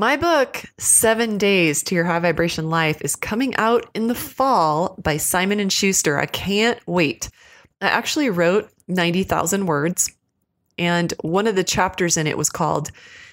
My book, Seven Days to Your High Vibration Life, is coming out in the fall by Simon and Schuster. I can't wait. I actually wrote 90,000 words, and one of the chapters in it was called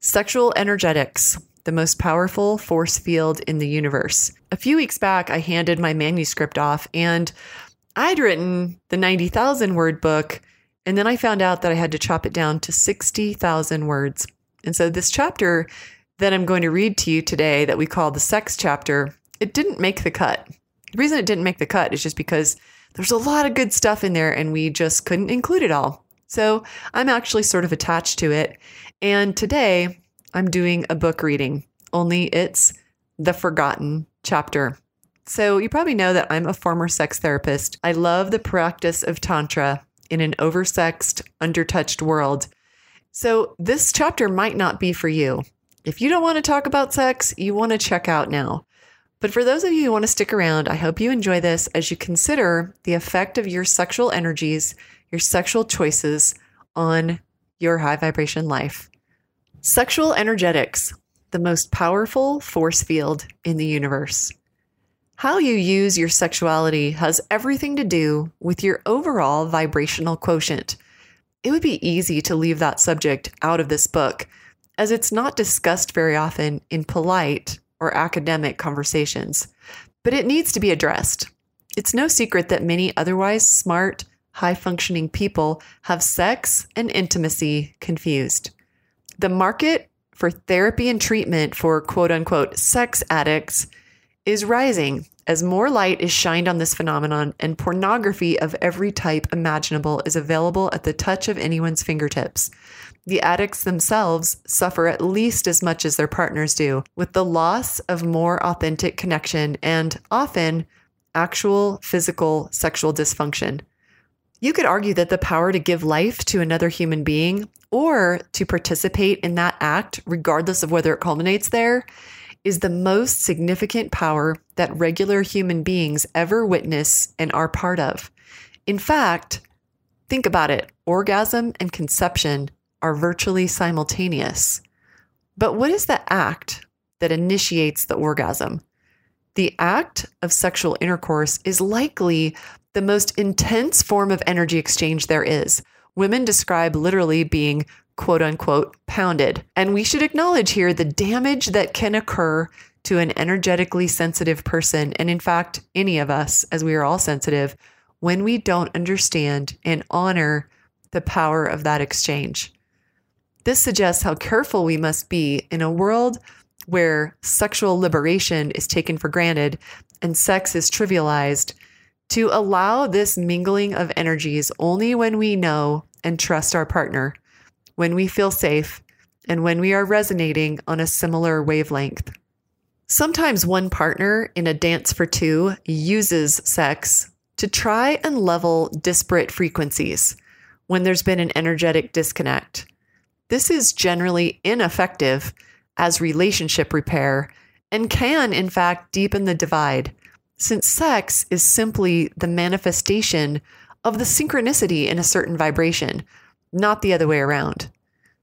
Sexual Energetics, the most powerful force field in the universe. A few weeks back, I handed my manuscript off, and I'd written the 90,000 word book, and then I found out that I had to chop it down to 60,000 words. And so this chapter that I'm going to read to you today that we call the sex chapter, it didn't make the cut. The reason it didn't make the cut is just because there's a lot of good stuff in there and we just couldn't include it all. So I'm actually sort of attached to it. And today I'm doing a book reading, only it's the forgotten chapter. So you probably know that I'm a former sex therapist. I love the practice of Tantra in an oversexed, undertouched world. So this chapter might not be for you. If you don't want to talk about sex, you want to check out now. But for those of you who want to stick around, I hope you enjoy this as you consider the effect of your sexual energies, your sexual choices on your high vibration life. Sexual energetics, the most powerful force field in the universe. How you use your sexuality has everything to do with your overall vibrational quotient. It would be easy to leave that subject out of this book as it's not discussed very often in polite or academic conversations, but it needs to be addressed. It's no secret that many otherwise smart, high functioning people have sex and intimacy confused. The market for therapy and treatment for quote unquote sex addicts is rising as more light is shined on this phenomenon and pornography of every type imaginable is available at the touch of anyone's fingertips the addicts themselves suffer at least as much as their partners do, with the loss of more authentic connection and often actual physical sexual dysfunction. You could argue that the power to give life to another human being or to participate in that act, regardless of whether it culminates there, is the most significant power that regular human beings ever witness and are part of. In fact, think about it orgasm and conception are virtually simultaneous. But what is the act that initiates the orgasm? The act of sexual intercourse is likely the most intense form of energy exchange there is. Women describe literally being quote unquote pounded. And we should acknowledge here the damage that can occur to an energetically sensitive person. And in fact, any of us, as we are all sensitive, when we don't understand and honor the power of that exchange. This suggests how careful we must be in a world where sexual liberation is taken for granted and sex is trivialized to allow this mingling of energies only when we know and trust our partner, when we feel safe, and when we are resonating on a similar wavelength. Sometimes one partner in a dance for two uses sex to try and level disparate frequencies when there's been an energetic disconnect. This is generally ineffective as relationship repair and can, in fact, deepen the divide, since sex is simply the manifestation of the synchronicity in a certain vibration, not the other way around.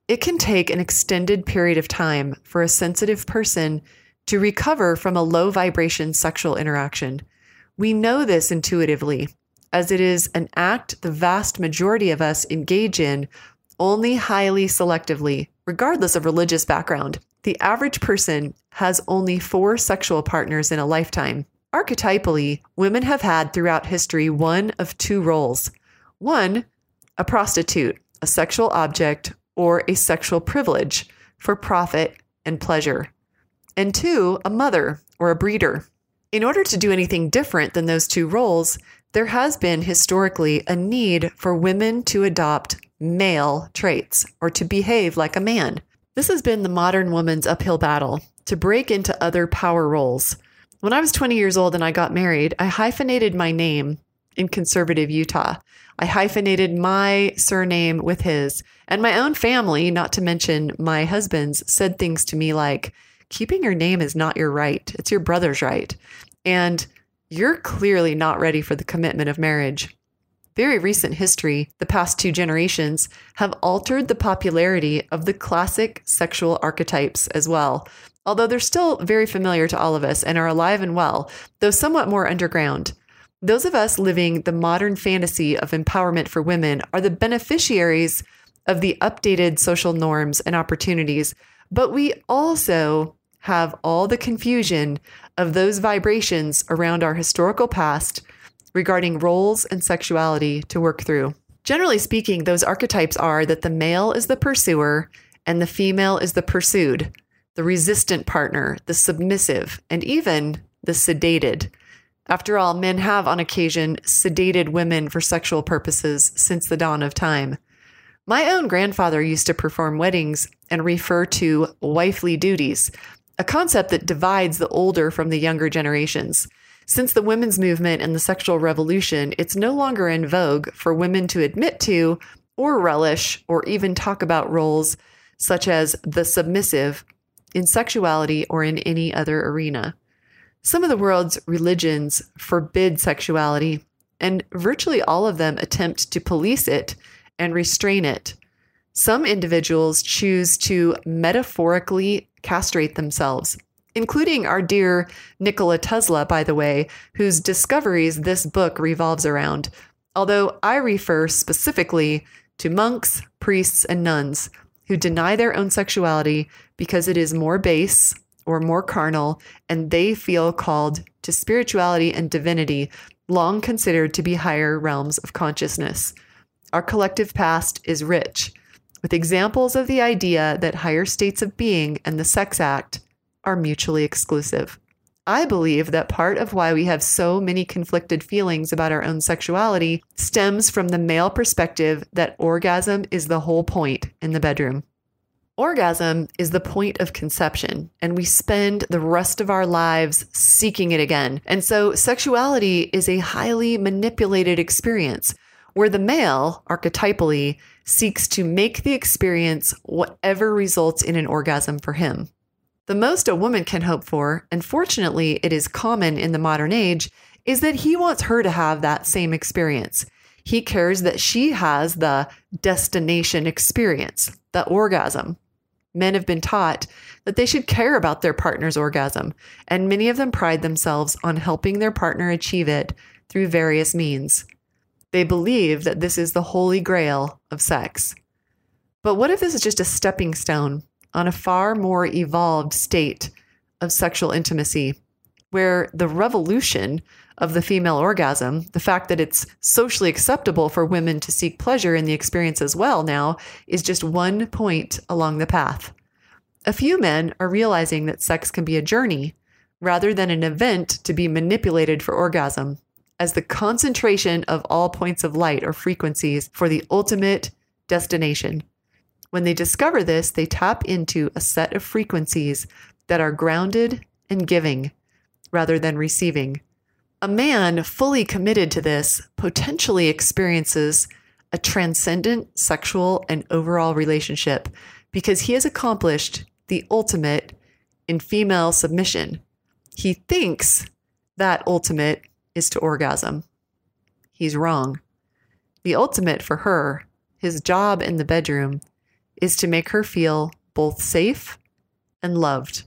It can take an extended period of time for a sensitive person to recover from a low vibration sexual interaction. We know this intuitively, as it is an act the vast majority of us engage in only highly selectively, regardless of religious background. The average person has only four sexual partners in a lifetime. Archetypally, women have had throughout history one of two roles one, a prostitute, a sexual object, or a sexual privilege for profit and pleasure, and two, a mother or a breeder. In order to do anything different than those two roles, there has been historically a need for women to adopt male traits or to behave like a man. This has been the modern woman's uphill battle to break into other power roles, When I was 20 years old and I got married, I hyphenated my name in conservative Utah. I hyphenated my surname with his. And my own family, not to mention my husband's, said things to me like, keeping your name is not your right, it's your brother's right. And you're clearly not ready for the commitment of marriage. Very recent history, the past two generations, have altered the popularity of the classic sexual archetypes as well, although they're still very familiar to all of us and are alive and well, though somewhat more underground. Those of us living the modern fantasy of empowerment for women are the beneficiaries of the updated social norms and opportunities, but we also have all the confusion of those vibrations around our historical past regarding roles and sexuality to work through. Generally speaking, those archetypes are that the male is the pursuer and the female is the pursued, the resistant partner, the submissive, and even the sedated. After all, men have on occasion sedated women for sexual purposes since the dawn of time. My own grandfather used to perform weddings and refer to wifely duties, a concept that divides the older from the younger generations. Since the women's movement and the sexual revolution, it's no longer in vogue for women to admit to or relish or even talk about roles such as the submissive in sexuality or in any other arena. Some of the world's religions forbid sexuality, and virtually all of them attempt to police it and restrain it. Some individuals choose to metaphorically castrate themselves, including our dear Nikola Tesla, by the way, whose discoveries this book revolves around. Although I refer specifically to monks, priests, and nuns who deny their own sexuality because it is more base or more carnal, and they feel called to spirituality and divinity, long considered to be higher realms of consciousness. Our collective past is rich with examples of the idea that higher states of being and the sex act are mutually exclusive. I believe that part of why we have so many conflicted feelings about our own sexuality stems from the male perspective that orgasm is the whole point in the bedroom. Orgasm is the point of conception, and we spend the rest of our lives seeking it again. And so, sexuality is a highly manipulated experience where the male, archetypally, seeks to make the experience whatever results in an orgasm for him. The most a woman can hope for, and fortunately it is common in the modern age, is that he wants her to have that same experience. He cares that she has the destination experience, the orgasm men have been taught that they should care about their partner's orgasm, and many of them pride themselves on helping their partner achieve it through various means. They believe that this is the holy grail of sex. But what if this is just a stepping stone on a far more evolved state of sexual intimacy, where the revolution of the female orgasm, the fact that it's socially acceptable for women to seek pleasure in the experience as well now, is just one point along the path. A few men are realizing that sex can be a journey rather than an event to be manipulated for orgasm, as the concentration of all points of light or frequencies for the ultimate destination. When they discover this, they tap into a set of frequencies that are grounded and giving rather than receiving. A man fully committed to this potentially experiences a transcendent sexual and overall relationship because he has accomplished the ultimate in female submission. He thinks that ultimate is to orgasm. He's wrong. The ultimate for her, his job in the bedroom, is to make her feel both safe and loved.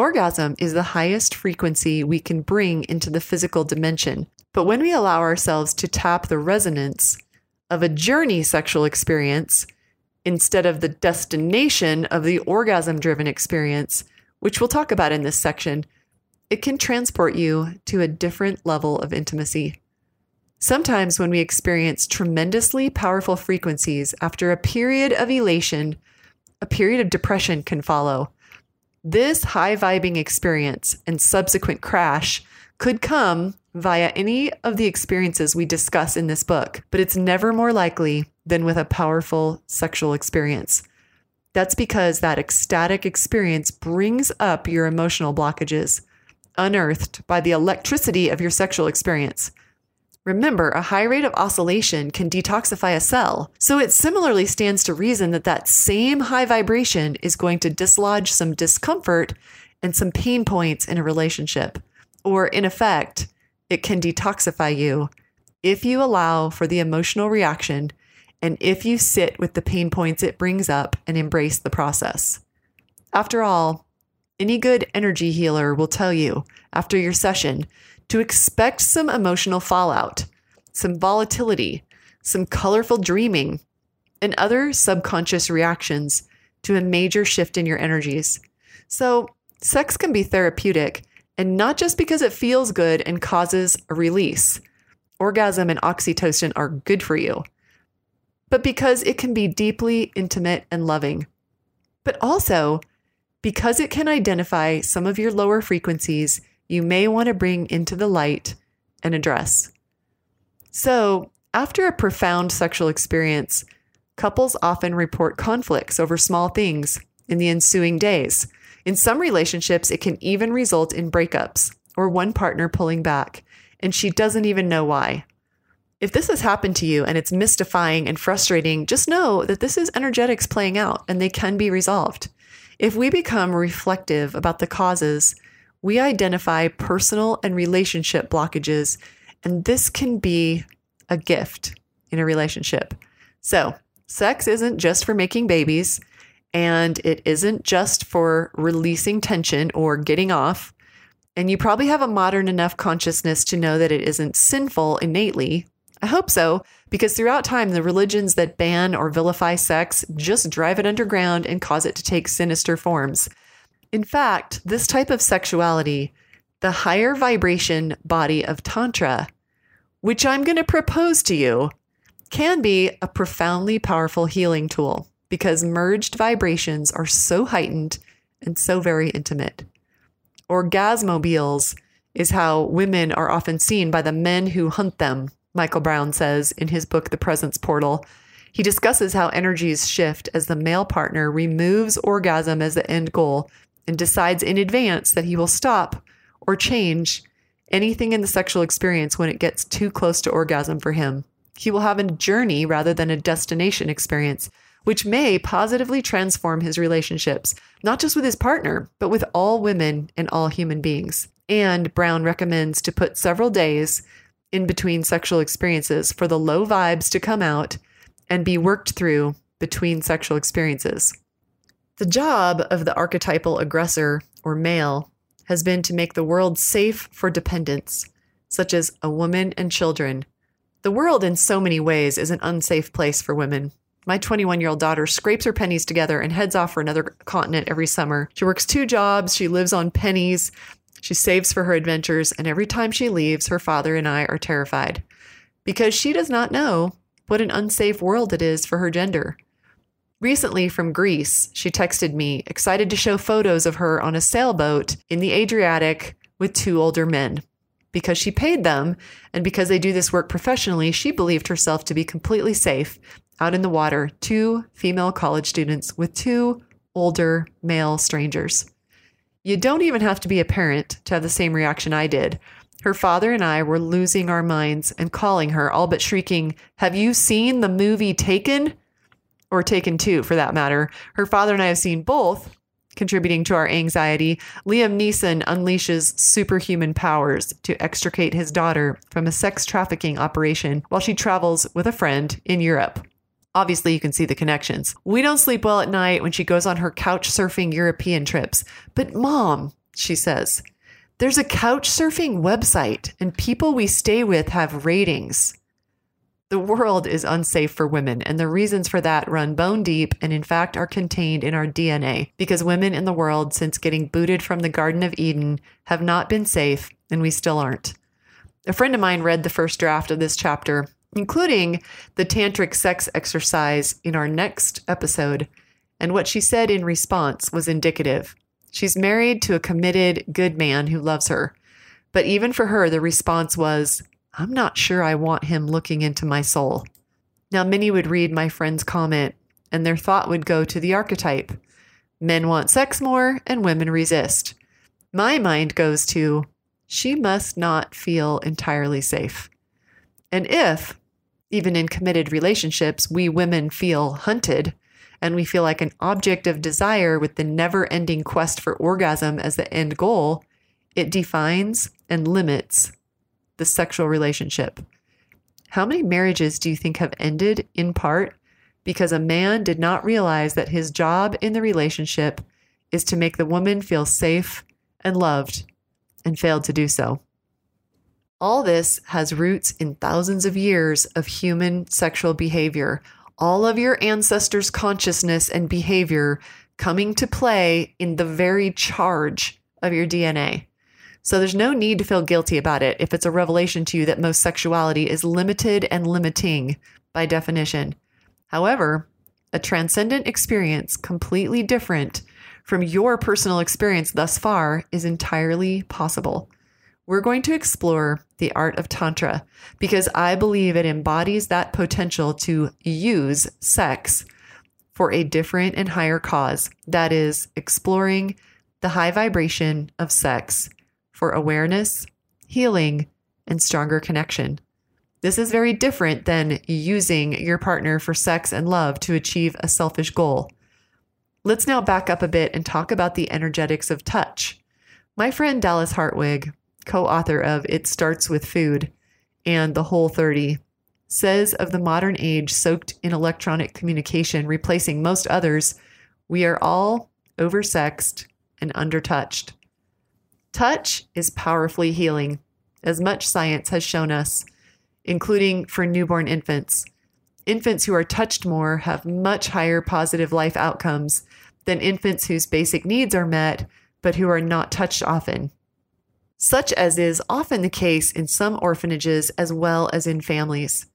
Orgasm is the highest frequency we can bring into the physical dimension. But when we allow ourselves to tap the resonance of a journey sexual experience instead of the destination of the orgasm driven experience, which we'll talk about in this section, it can transport you to a different level of intimacy. Sometimes, when we experience tremendously powerful frequencies after a period of elation, a period of depression can follow. This high vibing experience and subsequent crash could come via any of the experiences we discuss in this book, but it's never more likely than with a powerful sexual experience. That's because that ecstatic experience brings up your emotional blockages. unearthed by the electricity of your sexual experience. Remember, a high rate of oscillation can detoxify a cell, so it similarly stands to reason that that same high vibration is going to dislodge some discomfort and some pain points in a relationship. Or, in effect, it can detoxify you if you allow for the emotional reaction and if you sit with the pain points it brings up and embrace the process. After all, any good energy healer will tell you after your session to expect some emotional fallout, some volatility, some colorful dreaming, and other subconscious reactions to a major shift in your energies. So, sex can be therapeutic, and not just because it feels good and causes a release. Orgasm and oxytocin are good for you, but because it can be deeply intimate and loving. But also because it can identify some of your lower frequencies you may want to bring into the light and address. So, after a profound sexual experience, couples often report conflicts over small things in the ensuing days. In some relationships, it can even result in breakups or one partner pulling back, and she doesn't even know why. If this has happened to you and it's mystifying and frustrating, just know that this is energetics playing out and they can be resolved. If we become reflective about the causes, we identify personal and relationship blockages, and this can be a gift in a relationship. So, sex isn't just for making babies, and it isn't just for releasing tension or getting off. And you probably have a modern enough consciousness to know that it isn't sinful innately. I hope so, because throughout time, the religions that ban or vilify sex just drive it underground and cause it to take sinister forms. In fact, this type of sexuality, the higher vibration body of Tantra, which I'm going to propose to you, can be a profoundly powerful healing tool because merged vibrations are so heightened and so very intimate. Orgasmobiles is how women are often seen by the men who hunt them, Michael Brown says in his book, The Presence Portal. He discusses how energies shift as the male partner removes orgasm as the end goal and decides in advance that he will stop or change anything in the sexual experience when it gets too close to orgasm for him. He will have a journey rather than a destination experience, which may positively transform his relationships, not just with his partner, but with all women and all human beings. And Brown recommends to put several days in between sexual experiences for the low vibes to come out and be worked through between sexual experiences. The job of the archetypal aggressor, or male, has been to make the world safe for dependents, such as a woman and children. The world, in so many ways, is an unsafe place for women. My 21 year old daughter scrapes her pennies together and heads off for another continent every summer. She works two jobs, she lives on pennies, she saves for her adventures, and every time she leaves, her father and I are terrified because she does not know what an unsafe world it is for her gender. Recently from Greece, she texted me, excited to show photos of her on a sailboat in the Adriatic with two older men. Because she paid them and because they do this work professionally, she believed herself to be completely safe out in the water, two female college students with two older male strangers. You don't even have to be a parent to have the same reaction I did. Her father and I were losing our minds and calling her, all but shrieking, Have you seen the movie Taken? Or Taken Two for that matter. Her father and I have seen both, contributing to our anxiety. Liam Neeson unleashes superhuman powers to extricate his daughter from a sex trafficking operation while she travels with a friend in Europe. Obviously, you can see the connections. We don't sleep well at night when she goes on her couch surfing European trips. But, mom, she says, there's a couch surfing website, and people we stay with have ratings. The world is unsafe for women, and the reasons for that run bone deep and, in fact, are contained in our DNA because women in the world, since getting booted from the Garden of Eden, have not been safe, and we still aren't. A friend of mine read the first draft of this chapter, including the tantric sex exercise in our next episode, and what she said in response was indicative. She's married to a committed, good man who loves her. But even for her, the response was, I'm not sure I want him looking into my soul. Now, many would read my friend's comment and their thought would go to the archetype men want sex more and women resist. my mind goes to she must not feel entirely safe. And if, even in committed relationships, we women feel hunted and we feel like an object of desire with the never ending quest for orgasm as the end goal, it defines and limits the sexual relationship. How many marriages do you think have ended in part because a man did not realize that his job in the relationship is to make the woman feel safe and loved and failed to do so? All this has roots in thousands of years of human sexual behavior, all of your ancestors' consciousness and behavior coming to play in the very charge of your DNA. So there's no need to feel guilty about it if it's a revelation to you that most sexuality is limited and limiting by definition. However, a transcendent experience completely different from your personal experience thus far is entirely possible. We're going to explore the art of Tantra because I believe it embodies that potential to use sex for a different and higher cause. That is, exploring the high vibration of sex for awareness, healing, and stronger connection. This is very different than using your partner for sex and love to achieve a selfish goal. Let's now back up a bit and talk about the energetics of touch. My friend Dallas Hartwig co author of It Starts with Food and The Whole 30, says of the modern age soaked in electronic communication, replacing most others, we are all oversexed and undertouched. Touch is powerfully healing, as much science has shown us, including for newborn infants. Infants who are touched more have much higher positive life outcomes than infants whose basic needs are met but who are not touched often such as is often the case in some orphanages as well as in families.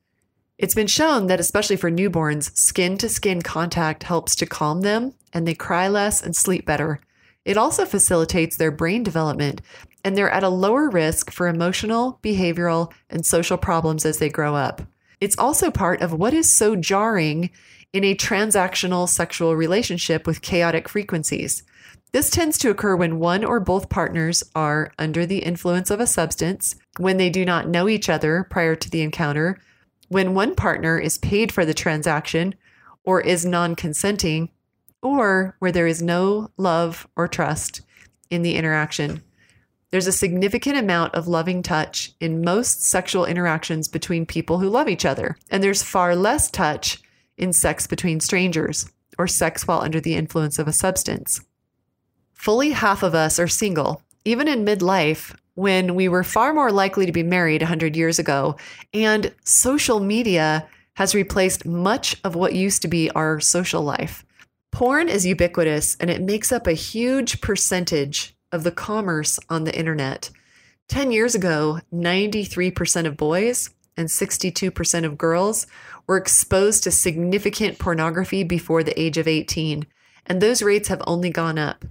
It's been shown that, especially for newborns, skin to skin contact helps to calm them and they cry less and sleep better. It also facilitates their brain development, and they're at a lower risk for emotional, behavioral, and social problems as they grow up. It's also part of what is so jarring in a transactional sexual relationship with chaotic frequencies. This tends to occur when one or both partners are under the influence of a substance, when they do not know each other prior to the encounter, when one partner is paid for the transaction or is non consenting, or where there is no love or trust in the interaction. There's a significant amount of loving touch in most sexual interactions between people who love each other, and there's far less touch in sex between strangers or sex while under the influence of a substance. Fully half of us are single, even in midlife, when we were far more likely to be married 100 years ago. And social media has replaced much of what used to be our social life. Porn is ubiquitous and it makes up a huge percentage of the commerce on the internet. 10 years ago, 93% of boys and 62% of girls were exposed to significant pornography before the age of 18, and those rates have only gone up.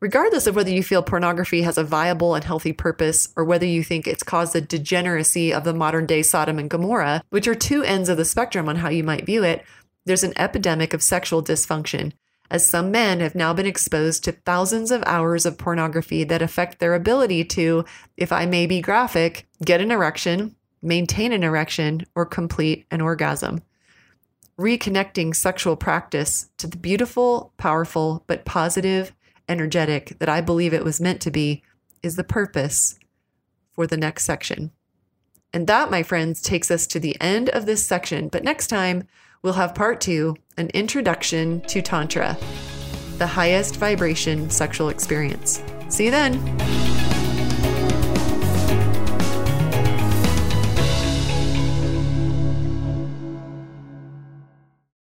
Regardless of whether you feel pornography has a viable and healthy purpose or whether you think it's caused the degeneracy of the modern day Sodom and Gomorrah, which are two ends of the spectrum on how you might view it, there's an epidemic of sexual dysfunction, as some men have now been exposed to thousands of hours of pornography that affect their ability to, if I may be graphic, get an erection, maintain an erection, or complete an orgasm. Reconnecting sexual practice to the beautiful, powerful, but positive energetic that I believe it was meant to be is the purpose for the next section. And that, my friends, takes us to the end of this section. But next time, we'll have part two an introduction to Tantra, the highest vibration sexual experience. See you then.